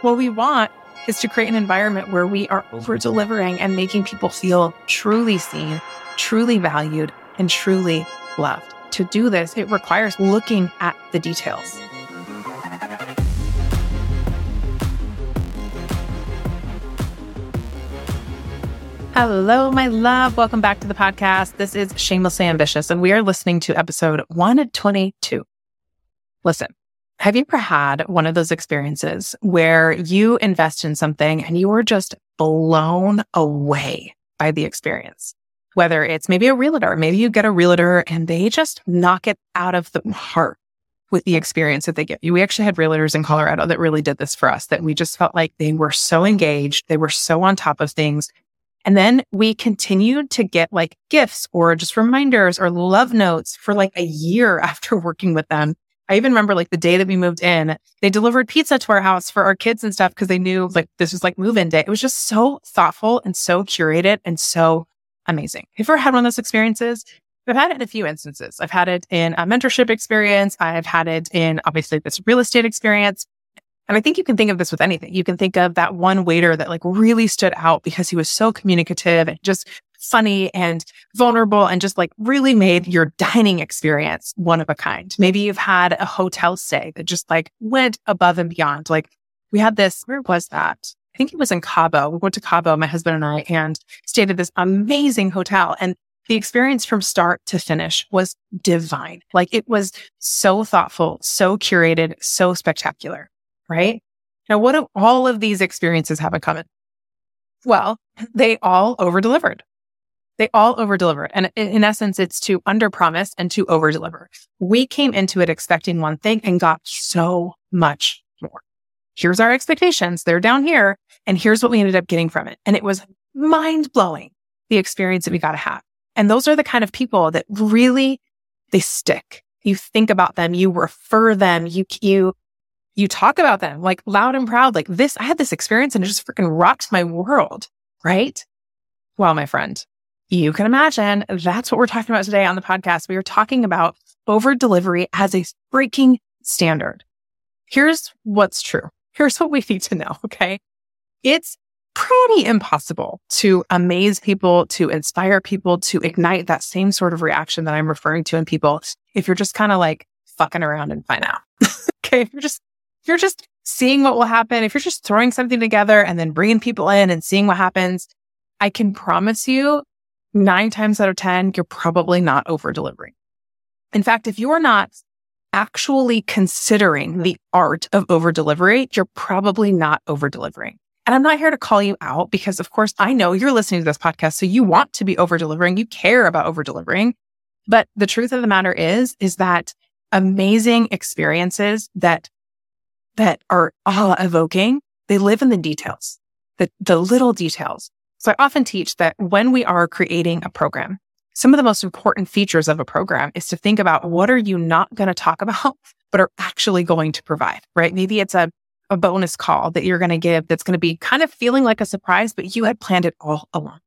What we want is to create an environment where we are over delivering and making people feel truly seen, truly valued, and truly loved. To do this, it requires looking at the details. Hello, my love. Welcome back to the podcast. This is Shamelessly Ambitious, and we are listening to episode 122. Listen, have you ever had one of those experiences where you invest in something and you are just blown away by the experience? Whether it's maybe a realtor, maybe you get a realtor and they just knock it out of the park with the experience that they give you. We actually had realtors in Colorado that really did this for us, that we just felt like they were so engaged. They were so on top of things. And then we continued to get like gifts or just reminders or love notes for like a year after working with them. I even remember like the day that we moved in, they delivered pizza to our house for our kids and stuff because they knew like this was like move in day. It was just so thoughtful and so curated and so amazing. Have you ever had one of those experiences? I've had it in a few instances. I've had it in a mentorship experience. I've had it in obviously this real estate experience. And I think you can think of this with anything. You can think of that one waiter that like really stood out because he was so communicative and just funny and vulnerable and just like really made your dining experience one of a kind. Maybe you've had a hotel stay that just like went above and beyond. Like we had this, where was that? I think it was in Cabo. We went to Cabo, my husband and I, and stayed at this amazing hotel. And the experience from start to finish was divine. Like it was so thoughtful, so curated, so spectacular, right? Now, what do all of these experiences have in common? Well, they all over delivered. They all over deliver. And in essence, it's to under promise and to over deliver. We came into it expecting one thing and got so much more. Here's our expectations. They're down here. And here's what we ended up getting from it. And it was mind blowing, the experience that we got to have. And those are the kind of people that really, they stick. You think about them, you refer them, you, you, you talk about them like loud and proud, like this, I had this experience and it just freaking rocked my world. Right? Well, my friend, you can imagine that's what we're talking about today on the podcast. We are talking about over delivery as a freaking standard. Here's what's true. Here's what we need to know. Okay. It's pretty impossible to amaze people, to inspire people, to ignite that same sort of reaction that I'm referring to in people. If you're just kind of like fucking around and find out. okay. If you're just, you're just seeing what will happen, if you're just throwing something together and then bringing people in and seeing what happens, I can promise you nine times out of 10, you're probably not over delivering. In fact, if you're not actually considering the art of over delivery, you're probably not over delivering. And I'm not here to call you out because, of course, I know you're listening to this podcast. So you want to be over delivering. You care about over delivering. But the truth of the matter is, is that amazing experiences that, that are awe evoking, they live in the details, the, the little details. So I often teach that when we are creating a program, some of the most important features of a program is to think about what are you not going to talk about, but are actually going to provide, right? Maybe it's a, a bonus call that you're going to give that's going to be kind of feeling like a surprise, but you had planned it all along.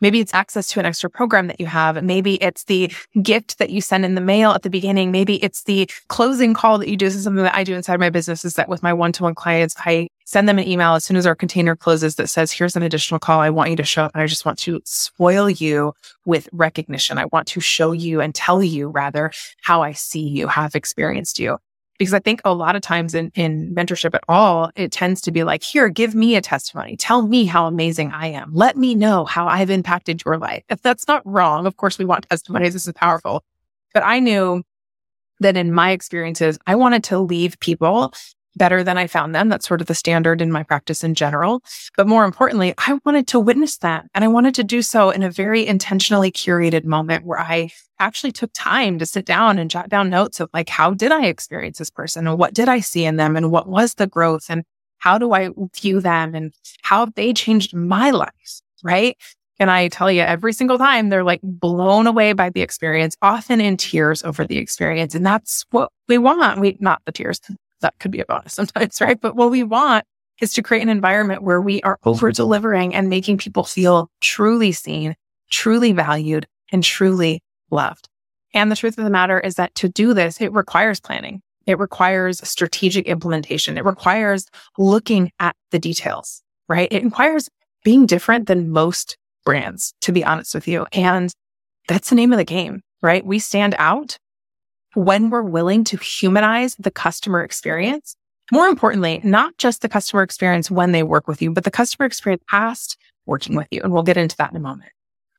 Maybe it's access to an extra program that you have. Maybe it's the gift that you send in the mail at the beginning. Maybe it's the closing call that you do. This is something that I do inside my business is that with my one-to-one clients, I send them an email as soon as our container closes that says, here's an additional call. I want you to show up. And I just want to spoil you with recognition. I want to show you and tell you rather how I see you, have experienced you. Because I think a lot of times in, in mentorship at all, it tends to be like, here, give me a testimony. Tell me how amazing I am. Let me know how I've impacted your life. If that's not wrong, of course, we want testimonies. This is powerful. But I knew that in my experiences, I wanted to leave people better than I found them. That's sort of the standard in my practice in general. But more importantly, I wanted to witness that. And I wanted to do so in a very intentionally curated moment where I actually took time to sit down and jot down notes of like, how did I experience this person and what did I see in them and what was the growth and how do I view them and how have they changed my life? Right. And I tell you every single time they're like blown away by the experience, often in tears over the experience. And that's what we want. We, not the tears, that could be a bonus sometimes, right? But what we want is to create an environment where we are over delivering and making people feel truly seen, truly valued, and truly loved. And the truth of the matter is that to do this, it requires planning. It requires strategic implementation. It requires looking at the details, right? It requires being different than most brands, to be honest with you. And that's the name of the game, right? We stand out when we're willing to humanize the customer experience. More importantly, not just the customer experience when they work with you, but the customer experience past working with you. And we'll get into that in a moment.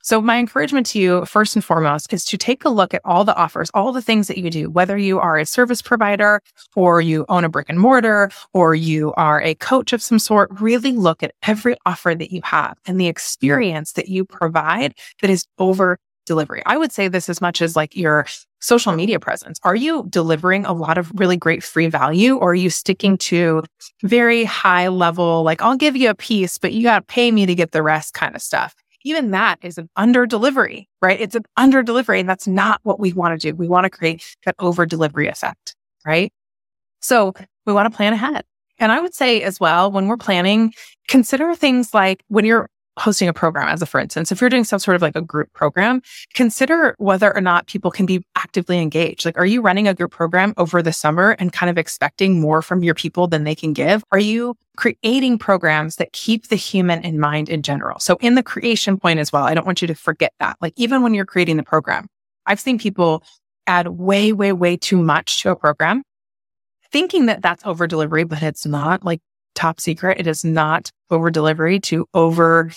So my encouragement to you, first and foremost, is to take a look at all the offers, all the things that you do, whether you are a service provider or you own a brick and mortar or you are a coach of some sort. Really look at every offer that you have and the experience that you provide that is over delivery. I would say this as much as like your social media presence. Are you delivering a lot of really great free value or are you sticking to very high level, like I'll give you a piece, but you got to pay me to get the rest kind of stuff? Even that is an under delivery, right? It's an under delivery and that's not what we want to do. We want to create that over delivery effect, right? So we want to plan ahead. And I would say as well, when we're planning, consider things like when you're hosting a program as a for instance if you're doing some sort of like a group program consider whether or not people can be actively engaged. Like are you running a group program over the summer and kind of expecting more from your people than they can give? Are you creating programs that keep the human in mind in general? So in the creation point as well i don't want you to forget that. Like even when you're creating the program i've seen people add way way way too much to a program thinking that that's over delivery but it's not. Like top secret. It is not over delivery to over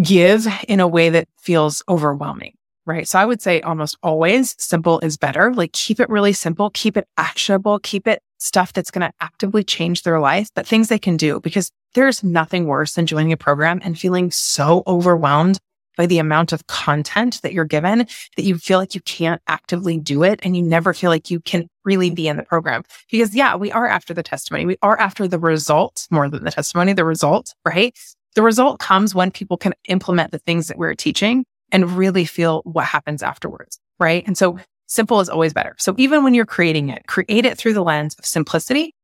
give in a way that feels overwhelming. Right. So I would say almost always simple is better. Like keep it really simple, keep it actionable, keep it stuff that's going to actively change their life, but things they can do because there's nothing worse than joining a program and feeling so overwhelmed by the amount of content that you're given that you feel like you can't actively do it and you never feel like you can really be in the program. Because yeah, we are after the testimony. We are after the result more than the testimony, the result, right? The result comes when people can implement the things that we're teaching and really feel what happens afterwards. Right. And so simple is always better. So even when you're creating it, create it through the lens of simplicity,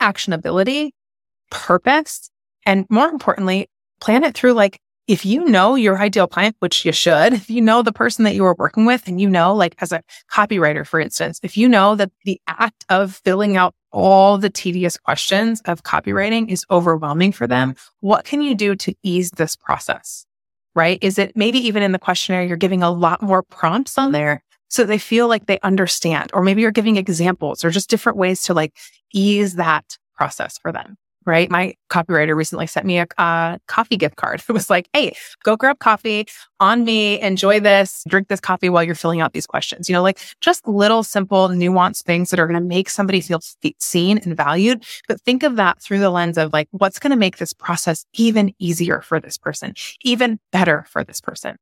actionability, purpose, and more importantly, plan it through like, if you know your ideal client, which you should, if you know the person that you are working with and you know, like as a copywriter, for instance, if you know that the act of filling out all the tedious questions of copywriting is overwhelming for them, what can you do to ease this process? Right? Is it maybe even in the questionnaire, you're giving a lot more prompts on there so they feel like they understand, or maybe you're giving examples or just different ways to like ease that process for them right? My copywriter recently sent me a, a, coffee gift card. It was like, hey, go grab coffee on me, enjoy this, drink this coffee while you're filling out these questions. You know, like just little, simple, nuanced things that are going to make somebody feel seen and valued. But think of that through the lens of like, what's going to make this process even easier for this person, even better for this person.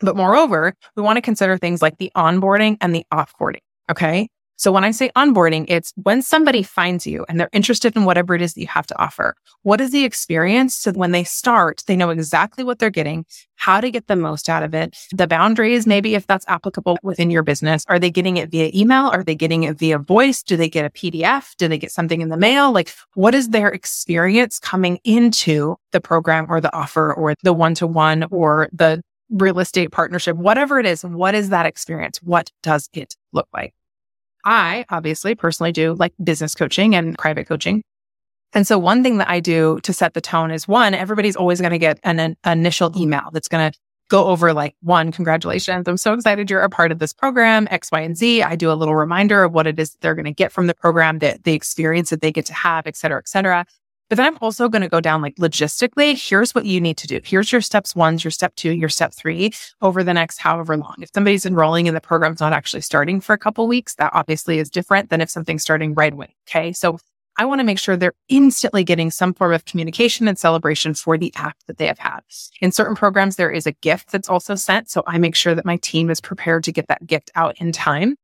But moreover, we want to consider things like the onboarding and the offboarding. Okay. So when I say onboarding, it's when somebody finds you and they're interested in whatever it is that you have to offer. What is the experience? So when they start, they know exactly what they're getting, how to get the most out of it, the boundaries, maybe if that's applicable within your business. Are they getting it via email? Are they getting it via voice? Do they get a PDF? Do they get something in the mail? Like what is their experience coming into the program or the offer or the one to one or the real estate partnership, whatever it is, what is that experience? What does it look like? I obviously personally do like business coaching and private coaching. And so one thing that I do to set the tone is one, everybody's always going to get an, an, initial email that's going to go over like one, congratulations. I'm so excited you're a part of this program, X, Y, and Z. I do a little reminder of what it is they're going to get from the program, that the experience that they get to have, et cetera, et cetera. But then I'm also going to go down like logistically, here's what you need to do. Here's your steps one, your step two, your step three over the next however long. If somebody's enrolling and the program's not actually starting for a couple weeks, that obviously is different than if something's starting right away. Okay. So I want to make sure they're instantly getting some form of communication and celebration for the act that they have had. In certain programs, there is a gift that's also sent. So I make sure that my team is prepared to get that gift out in time.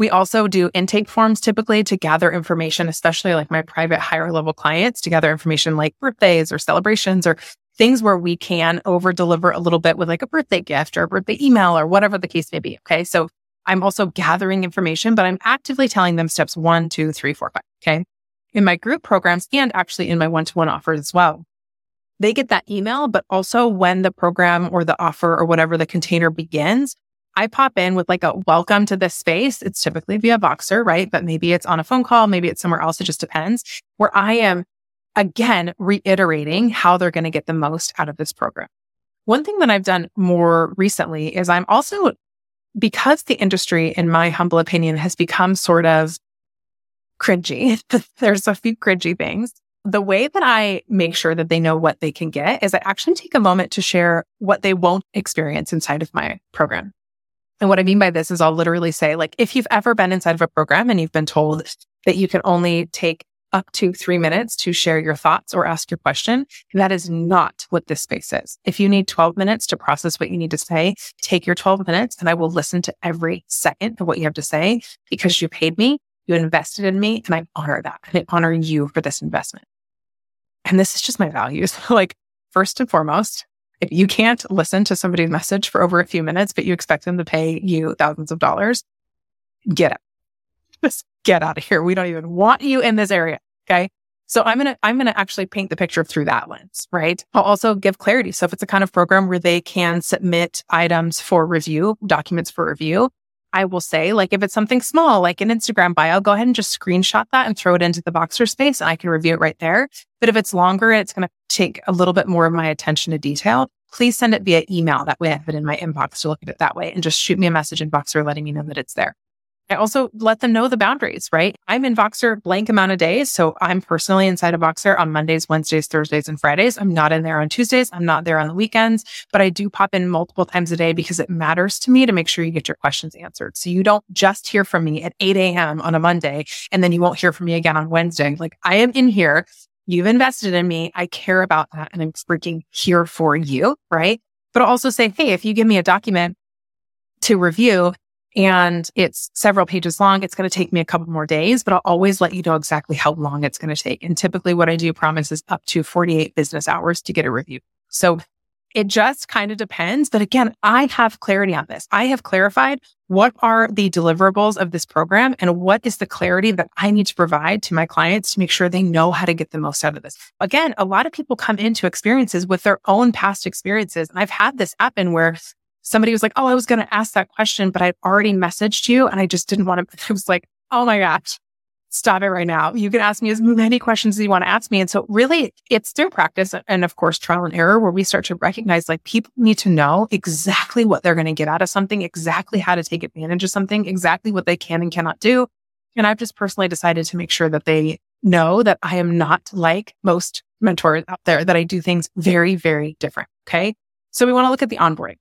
We also do intake forms typically to gather information, especially like my private higher level clients to gather information like birthdays or celebrations or things where we can over deliver a little bit with like a birthday gift or a birthday email or whatever the case may be. Okay. So I'm also gathering information, but I'm actively telling them steps one, two, three, four, five. Okay. In my group programs and actually in my one to one offers as well. They get that email, but also when the program or the offer or whatever the container begins, I pop in with like a welcome to this space. It's typically via Voxer, right? But maybe it's on a phone call. Maybe it's somewhere else. It just depends where I am again, reiterating how they're going to get the most out of this program. One thing that I've done more recently is I'm also, because the industry, in my humble opinion, has become sort of cringy. There's a few cringy things. The way that I make sure that they know what they can get is I actually take a moment to share what they won't experience inside of my program. And what I mean by this is I'll literally say, like, if you've ever been inside of a program and you've been told that you can only take up to three minutes to share your thoughts or ask your question. That is not what this space is. If you need 12 minutes to process what you need to say, take your 12 minutes and I will listen to every second of what you have to say because you paid me, you invested in me, and I honor that. And I honor you for this investment. And this is just my values. like, first and foremost, if you can't listen to somebody's message for over a few minutes, but you expect them to pay you thousands of dollars, get it. Just get out of here. We don't even want you in this area. Okay. So I'm going to, I'm going to actually paint the picture through that lens, right? I'll also give clarity. So if it's a kind of program where they can submit items for review, documents for review, I will say, like, if it's something small, like an Instagram bio, go ahead and just screenshot that and throw it into the Voxer space and I can review it right there. But if it's longer, it's going to take a little bit more of my attention to detail. Please send it via email. That way I have it in my inbox to look at it that way and just shoot me a message in Voxer letting me know that it's there. I also let them know the boundaries, right? I'm in Voxer blank amount of days. So I'm personally inside of Voxer on Mondays, Wednesdays, Thursdays, and Fridays. I'm not in there on Tuesdays. I'm not there on the weekends, but I do pop in multiple times a day because it matters to me to make sure you get your questions answered. So you don't just hear from me at 8 a.m. on a Monday and then you won't hear from me again on Wednesday. Like I am in here. You've invested in me. I care about that and I'm freaking here for you. Right. But I'll also say, Hey, if you give me a document to review and it's several pages long. It's going to take me a couple more days, but I'll always let you know exactly how long it's going to take. And typically what I do promise is up to 48 business hours to get a review. So it just kind of depends. But again, I have clarity on this. I have clarified what are the deliverables of this program and what is the clarity that I need to provide to my clients to make sure they know how to get the most out of this. Again, a lot of people come into experiences with their own past experiences. And I've had this happen where somebody was like, Oh, I was going to ask that question, but I'd already messaged you and I just didn't want to. It was like, Oh my gosh, stop it right now. You can ask me as many questions as you want to ask me. And so really it's through practice and of course trial and error where we start to recognize like people need to know exactly what they're going to get out of something, exactly how to take advantage of something, exactly what they can and cannot do. And I've just personally decided to make sure that they know that I am not like most mentors out there, that I do things very, very different. Okay. So we want to look at the onboarding.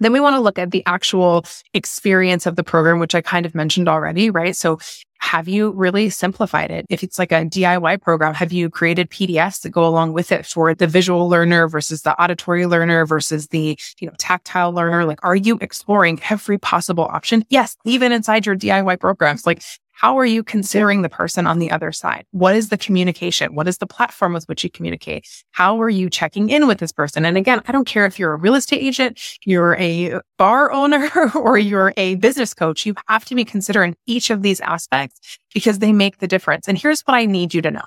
Then we want to look at the actual experience of the program, which I kind of mentioned already, right? So have you really simplified it? If it's like a DIY program, have you created PDFs that go along with it for the visual learner versus the auditory learner versus the, you know, tactile learner? Like, are you exploring every possible option? Yes, even inside your DIY programs. Like, how are you considering the person on the other side? What is the communication? What is the platform with which you communicate? How are you checking in with this person? And again, I don't care if you're a real estate agent, you're a bar owner, or you're a business coach. You have to be considering each of these aspects because they make the difference. And here's what I need you to know.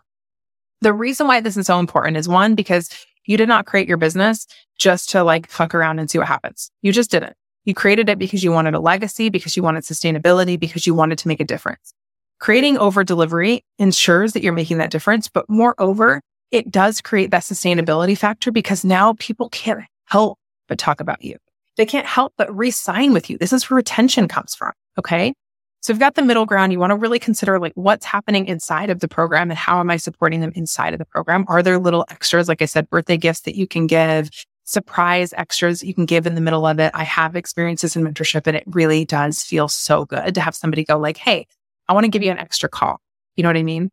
The reason why this is so important is one, because you did not create your business just to like fuck around and see what happens. You just didn't. You created it because you wanted a legacy, because you wanted sustainability, because you wanted to make a difference. Creating over delivery ensures that you're making that difference. But moreover, it does create that sustainability factor because now people can't help but talk about you. They can't help but re-sign with you. This is where retention comes from. Okay. So you've got the middle ground. You want to really consider like what's happening inside of the program and how am I supporting them inside of the program? Are there little extras? Like I said, birthday gifts that you can give, surprise extras you can give in the middle of it. I have experiences in mentorship and it really does feel so good to have somebody go like, Hey, I want to give you an extra call. You know what I mean?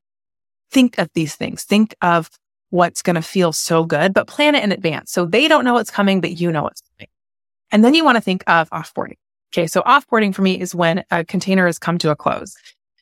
Think of these things. Think of what's going to feel so good, but plan it in advance. So they don't know what's coming, but you know what's coming. And then you want to think of offboarding. Okay. So offboarding for me is when a container has come to a close.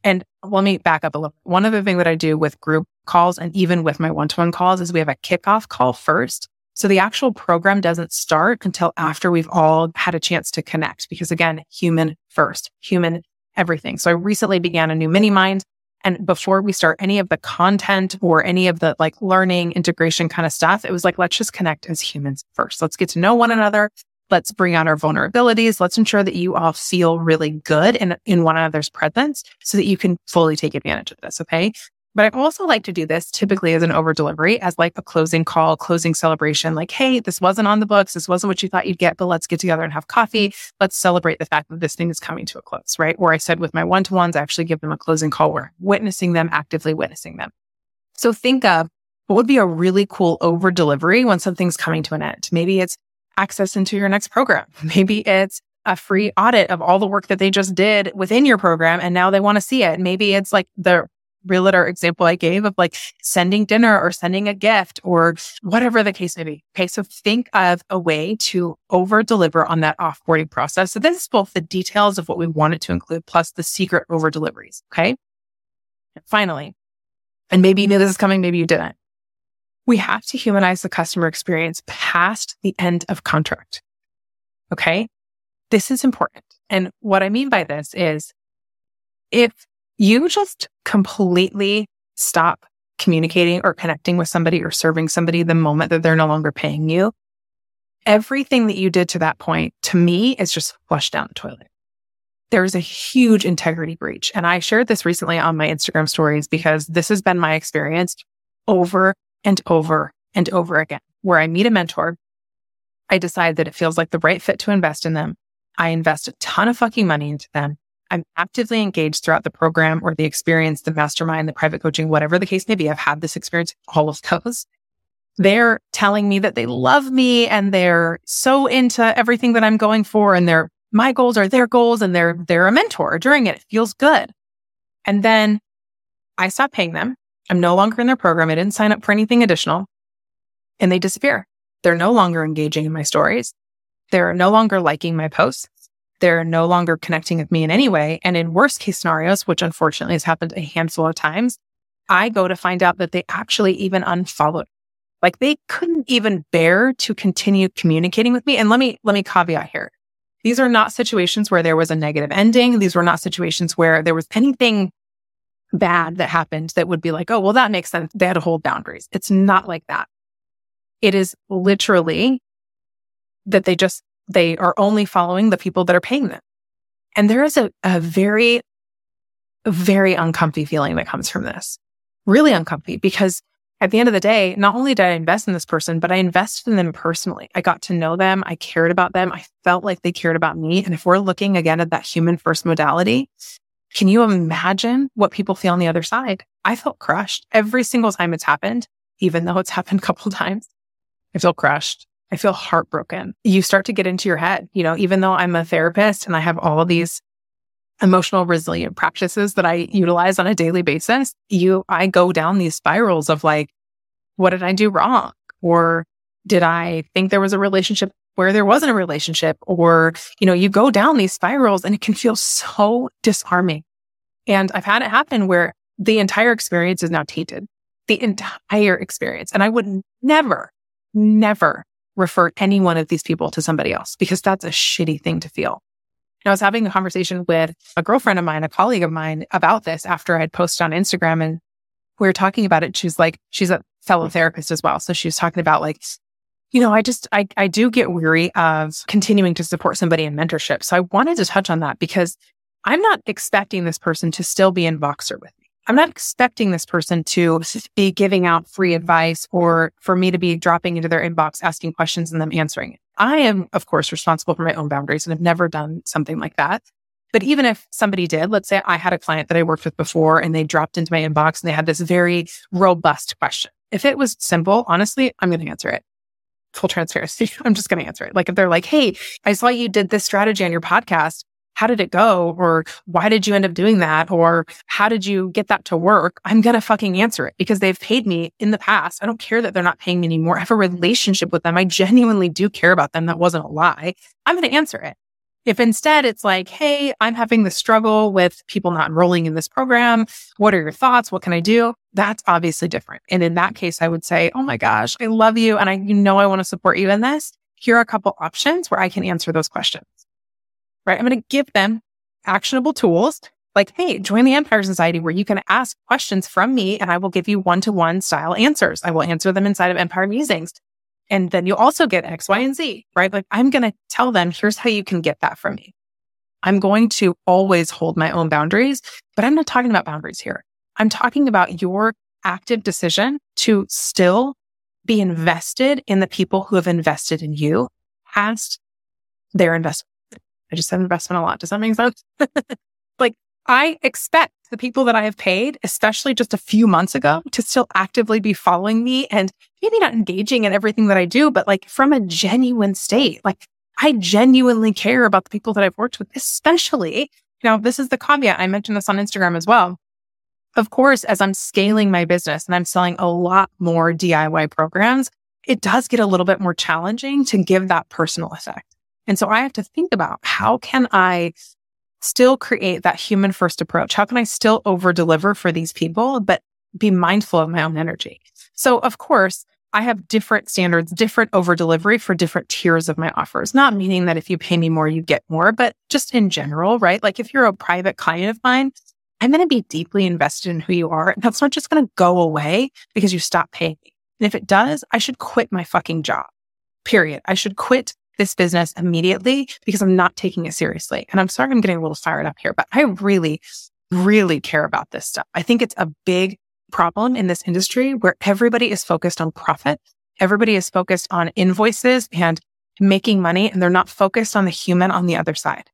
And let me back up a little. One other thing that I do with group calls and even with my one-to-one calls is we have a kickoff call first. So the actual program doesn't start until after we've all had a chance to connect because again, human first, human everything. So I recently began a new mini mind. And before we start any of the content or any of the like learning integration kind of stuff, it was like, let's just connect as humans first. Let's get to know one another. Let's bring out our vulnerabilities. Let's ensure that you all feel really good in, in one another's presence so that you can fully take advantage of this. Okay. But I also like to do this typically as an over delivery, as like a closing call, closing celebration. Like, hey, this wasn't on the books. This wasn't what you thought you'd get, but let's get together and have coffee. Let's celebrate the fact that this thing is coming to a close, right? Or I said with my one to ones, I actually give them a closing call where I'm witnessing them, actively witnessing them. So think of what would be a really cool over delivery when something's coming to an end. Maybe it's access into your next program. Maybe it's a free audit of all the work that they just did within your program and now they want to see it. Maybe it's like the realtor example I gave of like sending dinner or sending a gift or whatever the case may be. Okay. So think of a way to over deliver on that offboarding process. So this is both the details of what we wanted to include plus the secret over deliveries. Okay. And finally, and maybe you knew this is coming, maybe you didn't. We have to humanize the customer experience past the end of contract. Okay. This is important. And what I mean by this is if you just completely stop communicating or connecting with somebody or serving somebody the moment that they're no longer paying you, everything that you did to that point, to me, is just flushed down the toilet. There's a huge integrity breach. And I shared this recently on my Instagram stories because this has been my experience over and over and over again, where I meet a mentor. I decide that it feels like the right fit to invest in them. I invest a ton of fucking money into them. I'm actively engaged throughout the program or the experience, the mastermind, the private coaching, whatever the case may be. I've had this experience, all of those. They're telling me that they love me and they're so into everything that I'm going for and their my goals are their goals and they're they're a mentor during it. It feels good. And then I stop paying them. I'm no longer in their program. I didn't sign up for anything additional. And they disappear. They're no longer engaging in my stories. They're no longer liking my posts they're no longer connecting with me in any way. And in worst case scenarios, which unfortunately has happened a handful of times, I go to find out that they actually even unfollowed. Like they couldn't even bear to continue communicating with me. And let me, let me caveat here. These are not situations where there was a negative ending. These were not situations where there was anything bad that happened that would be like, oh, well, that makes sense. They had to hold boundaries. It's not like that. It is literally that they just they are only following the people that are paying them. And there is a, a very, very uncomfy feeling that comes from this. Really uncomfy because at the end of the day, not only did I invest in this person, but I invested in them personally. I got to know them. I cared about them. I felt like they cared about me. And if we're looking again at that human first modality, can you imagine what people feel on the other side? I felt crushed every single time it's happened, even though it's happened a couple times. I feel crushed. I feel heartbroken. You start to get into your head, you know, even though I'm a therapist and I have all these emotional resilient practices that I utilize on a daily basis, you, I go down these spirals of like, what did I do wrong? Or did I think there was a relationship where there wasn't a relationship? Or, you know, you go down these spirals and it can feel so disarming. And I've had it happen where the entire experience is now tainted, the entire experience. And I would never, never refer any one of these people to somebody else because that's a shitty thing to feel. And I was having a conversation with a girlfriend of mine, a colleague of mine about this after I had posted on Instagram and we were talking about it. She's like, she's a fellow therapist as well. So she was talking about like, you know, I just, I, I do get weary of continuing to support somebody in mentorship. So I wanted to touch on that because I'm not expecting this person to still be in Voxer with me. I'm not expecting this person to be giving out free advice or for me to be dropping into their inbox, asking questions and them answering it. I am, of course, responsible for my own boundaries and have never done something like that. But even if somebody did, let's say I had a client that I worked with before and they dropped into my inbox and they had this very robust question. If it was simple, honestly, I'm going to answer it. Full transparency. I'm just going to answer it. Like if they're like, Hey, I saw you did this strategy on your podcast how did it go? Or why did you end up doing that? Or how did you get that to work? I'm going to fucking answer it because they've paid me in the past. I don't care that they're not paying me anymore. I have a relationship with them. I genuinely do care about them. That wasn't a lie. I'm going to answer it. If instead it's like, Hey, I'm having the struggle with people not enrolling in this program. What are your thoughts? What can I do? That's obviously different. And in that case, I would say, Oh my gosh, I love you. And I, you know, I want to support you in this. Here are a couple options where I can answer those questions right? I'm going to give them actionable tools like, hey, join the Empire Society where you can ask questions from me and I will give you one to one style answers. I will answer them inside of Empire Musings. And then you also get X, Y, and Z, right? Like I'm going to tell them, here's how you can get that from me. I'm going to always hold my own boundaries, but I'm not talking about boundaries here. I'm talking about your active decision to still be invested in the people who have invested in you past their investment. I just said investment a lot. Does that make sense? like I expect the people that I have paid, especially just a few months ago, to still actively be following me and maybe not engaging in everything that I do, but like from a genuine state. Like I genuinely care about the people that I've worked with, especially, you know, this is the caveat. I mentioned this on Instagram as well. Of course, as I'm scaling my business and I'm selling a lot more DIY programs, it does get a little bit more challenging to give that personal effect. And so I have to think about how can I still create that human first approach? How can I still over deliver for these people, but be mindful of my own energy? So of course, I have different standards, different over delivery for different tiers of my offers. Not meaning that if you pay me more, you get more, but just in general, right? Like if you're a private client of mine, I'm going to be deeply invested in who you are. And that's not just going to go away because you stop paying me. And if it does, I should quit my fucking job. Period. I should quit this business immediately because I'm not taking it seriously. And I'm sorry I'm getting a little fired up here, but I really, really care about this stuff. I think it's a big problem in this industry where everybody is focused on profit. Everybody is focused on invoices and making money, and they're not focused on the human on the other side.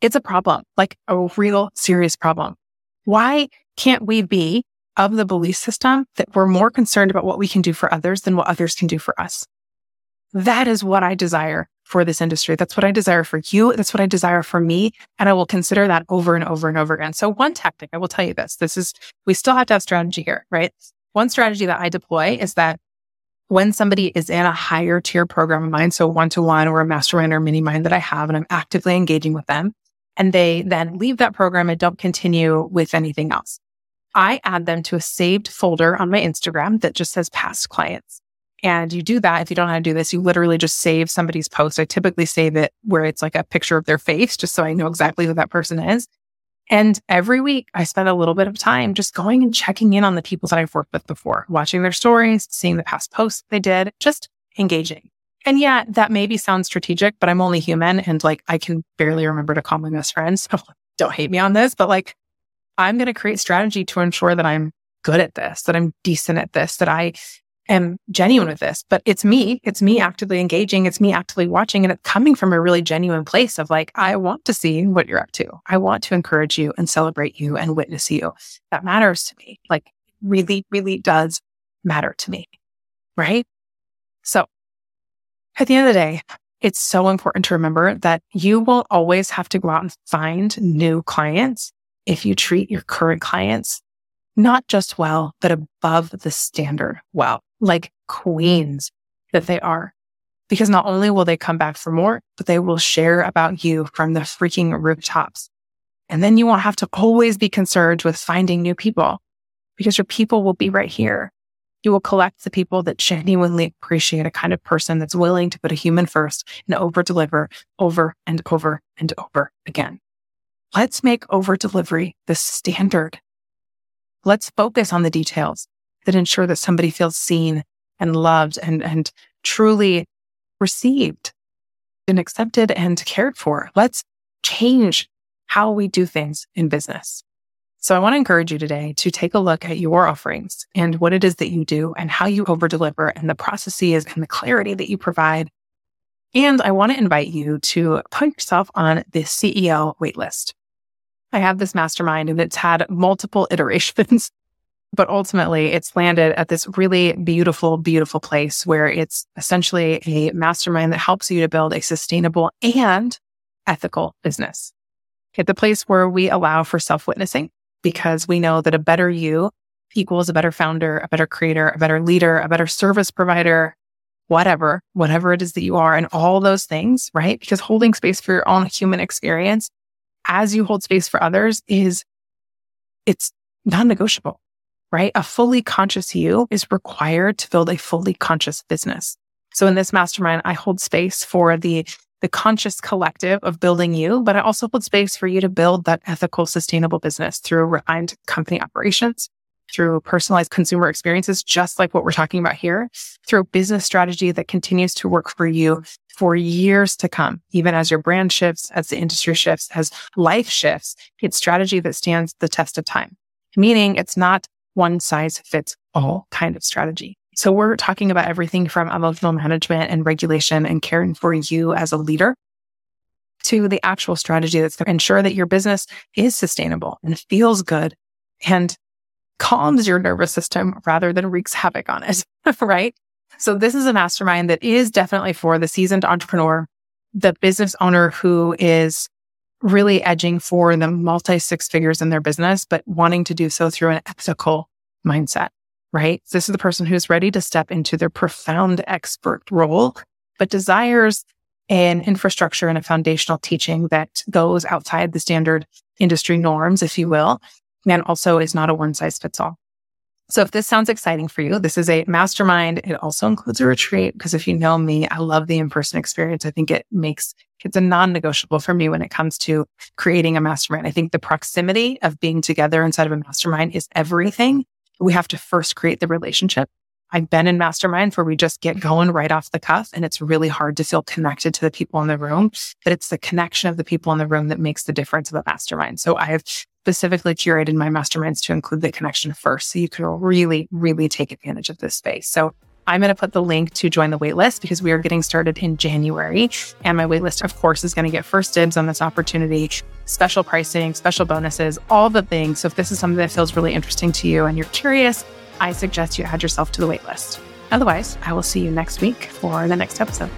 It's a problem, like a real serious problem. Why can't we be of the belief system that we're more concerned about what we can do for others than what others can do for us? That is what I desire for this industry. That's what I desire for you. That's what I desire for me. And I will consider that over and over and over again. So one tactic, I will tell you this, this is, we still have to have strategy here, right? One strategy that I deploy is that when somebody is in a higher tier program of mine, so one to one or a mastermind or mini mind that I have, and I'm actively engaging with them, and they then leave that program and don't continue with anything else. I add them to a saved folder on my Instagram that just says past clients. And you do that. If you don't know how to do this, you literally just save somebody's post. I typically save it where it's like a picture of their face, just so I know exactly who that person is. And every week I spend a little bit of time just going and checking in on the people that I've worked with before, watching their stories, seeing the past posts they did, just engaging. And yeah, that maybe sounds strategic, but I'm only human and like I can barely remember to call my best friend. So don't hate me on this, but like I'm going to create strategy to ensure that I'm good at this, that I'm decent at this, that I am genuine with this, but it's me. It's me actively engaging. It's me actively watching. And it's coming from a really genuine place of like, I want to see what you're up to. I want to encourage you and celebrate you and witness you. That matters to me. Like really, really does matter to me. Right. So at the end of the day, it's so important to remember that you will always have to go out and find new clients if you treat your current clients not just well, but above the standard well like queens that they are. Because not only will they come back for more, but they will share about you from the freaking rooftops. And then you won't have to always be concerned with finding new people because your people will be right here. You will collect the people that genuinely appreciate a kind of person that's willing to put a human first and over deliver over and over and over again. Let's make over delivery the standard. Let's focus on the details that ensure that somebody feels seen and loved and, and truly received and accepted and cared for. Let's change how we do things in business. So I want to encourage you today to take a look at your offerings and what it is that you do and how you over deliver and the processes and the clarity that you provide. And I want to invite you to put yourself on the CEO waitlist. I have this mastermind and it's had multiple iterations but ultimately it's landed at this really beautiful, beautiful place where it's essentially a mastermind that helps you to build a sustainable and ethical business. At the place where we allow for self witnessing because we know that a better you equals a better founder, a better creator, a better leader, a better service provider, whatever, whatever it is that you are, and all those things, right? Because holding space for your own human experience as you hold space for others is it's non negotiable right? A fully conscious you is required to build a fully conscious business. So in this mastermind, I hold space for the the conscious collective of building you, but I also hold space for you to build that ethical, sustainable business through refined company operations, through personalized consumer experiences, just like what we're talking about here, through a business strategy that continues to work for you for years to come, even as your brand shifts, as the industry shifts, as life shifts. It's strategy that stands the test of time, meaning it's not one size fits all kind of strategy. So we're talking about everything from emotional management and regulation and caring for you as a leader to the actual strategy that's going to ensure that your business is sustainable and feels good and calms your nervous system rather than wreaks havoc on it. right. So this is a mastermind that is definitely for the seasoned entrepreneur, the business owner who is really edging for the multi six figures in their business, but wanting to do so through an ethical mindset, right? This is the person who's ready to step into their profound expert role, but desires an infrastructure and a foundational teaching that goes outside the standard industry norms, if you will, and also is not a one size fits all. So if this sounds exciting for you, this is a mastermind. It also includes a retreat because if you know me, I love the in-person experience. I think it makes it's a non-negotiable for me when it comes to creating a mastermind. I think the proximity of being together inside of a mastermind is everything. We have to first create the relationship. I've been in masterminds where we just get going right off the cuff and it's really hard to feel connected to the people in the room, but it's the connection of the people in the room that makes the difference of a mastermind. So I have specifically curated my masterminds to include the connection first. So you can really, really take advantage of this space. So I'm going to put the link to join the waitlist because we are getting started in January. And my waitlist, of course, is going to get first dibs on this opportunity, special pricing, special bonuses, all the things. So if this is something that feels really interesting to you and you're curious, I suggest you add yourself to the waitlist. Otherwise, I will see you next week for the next episode.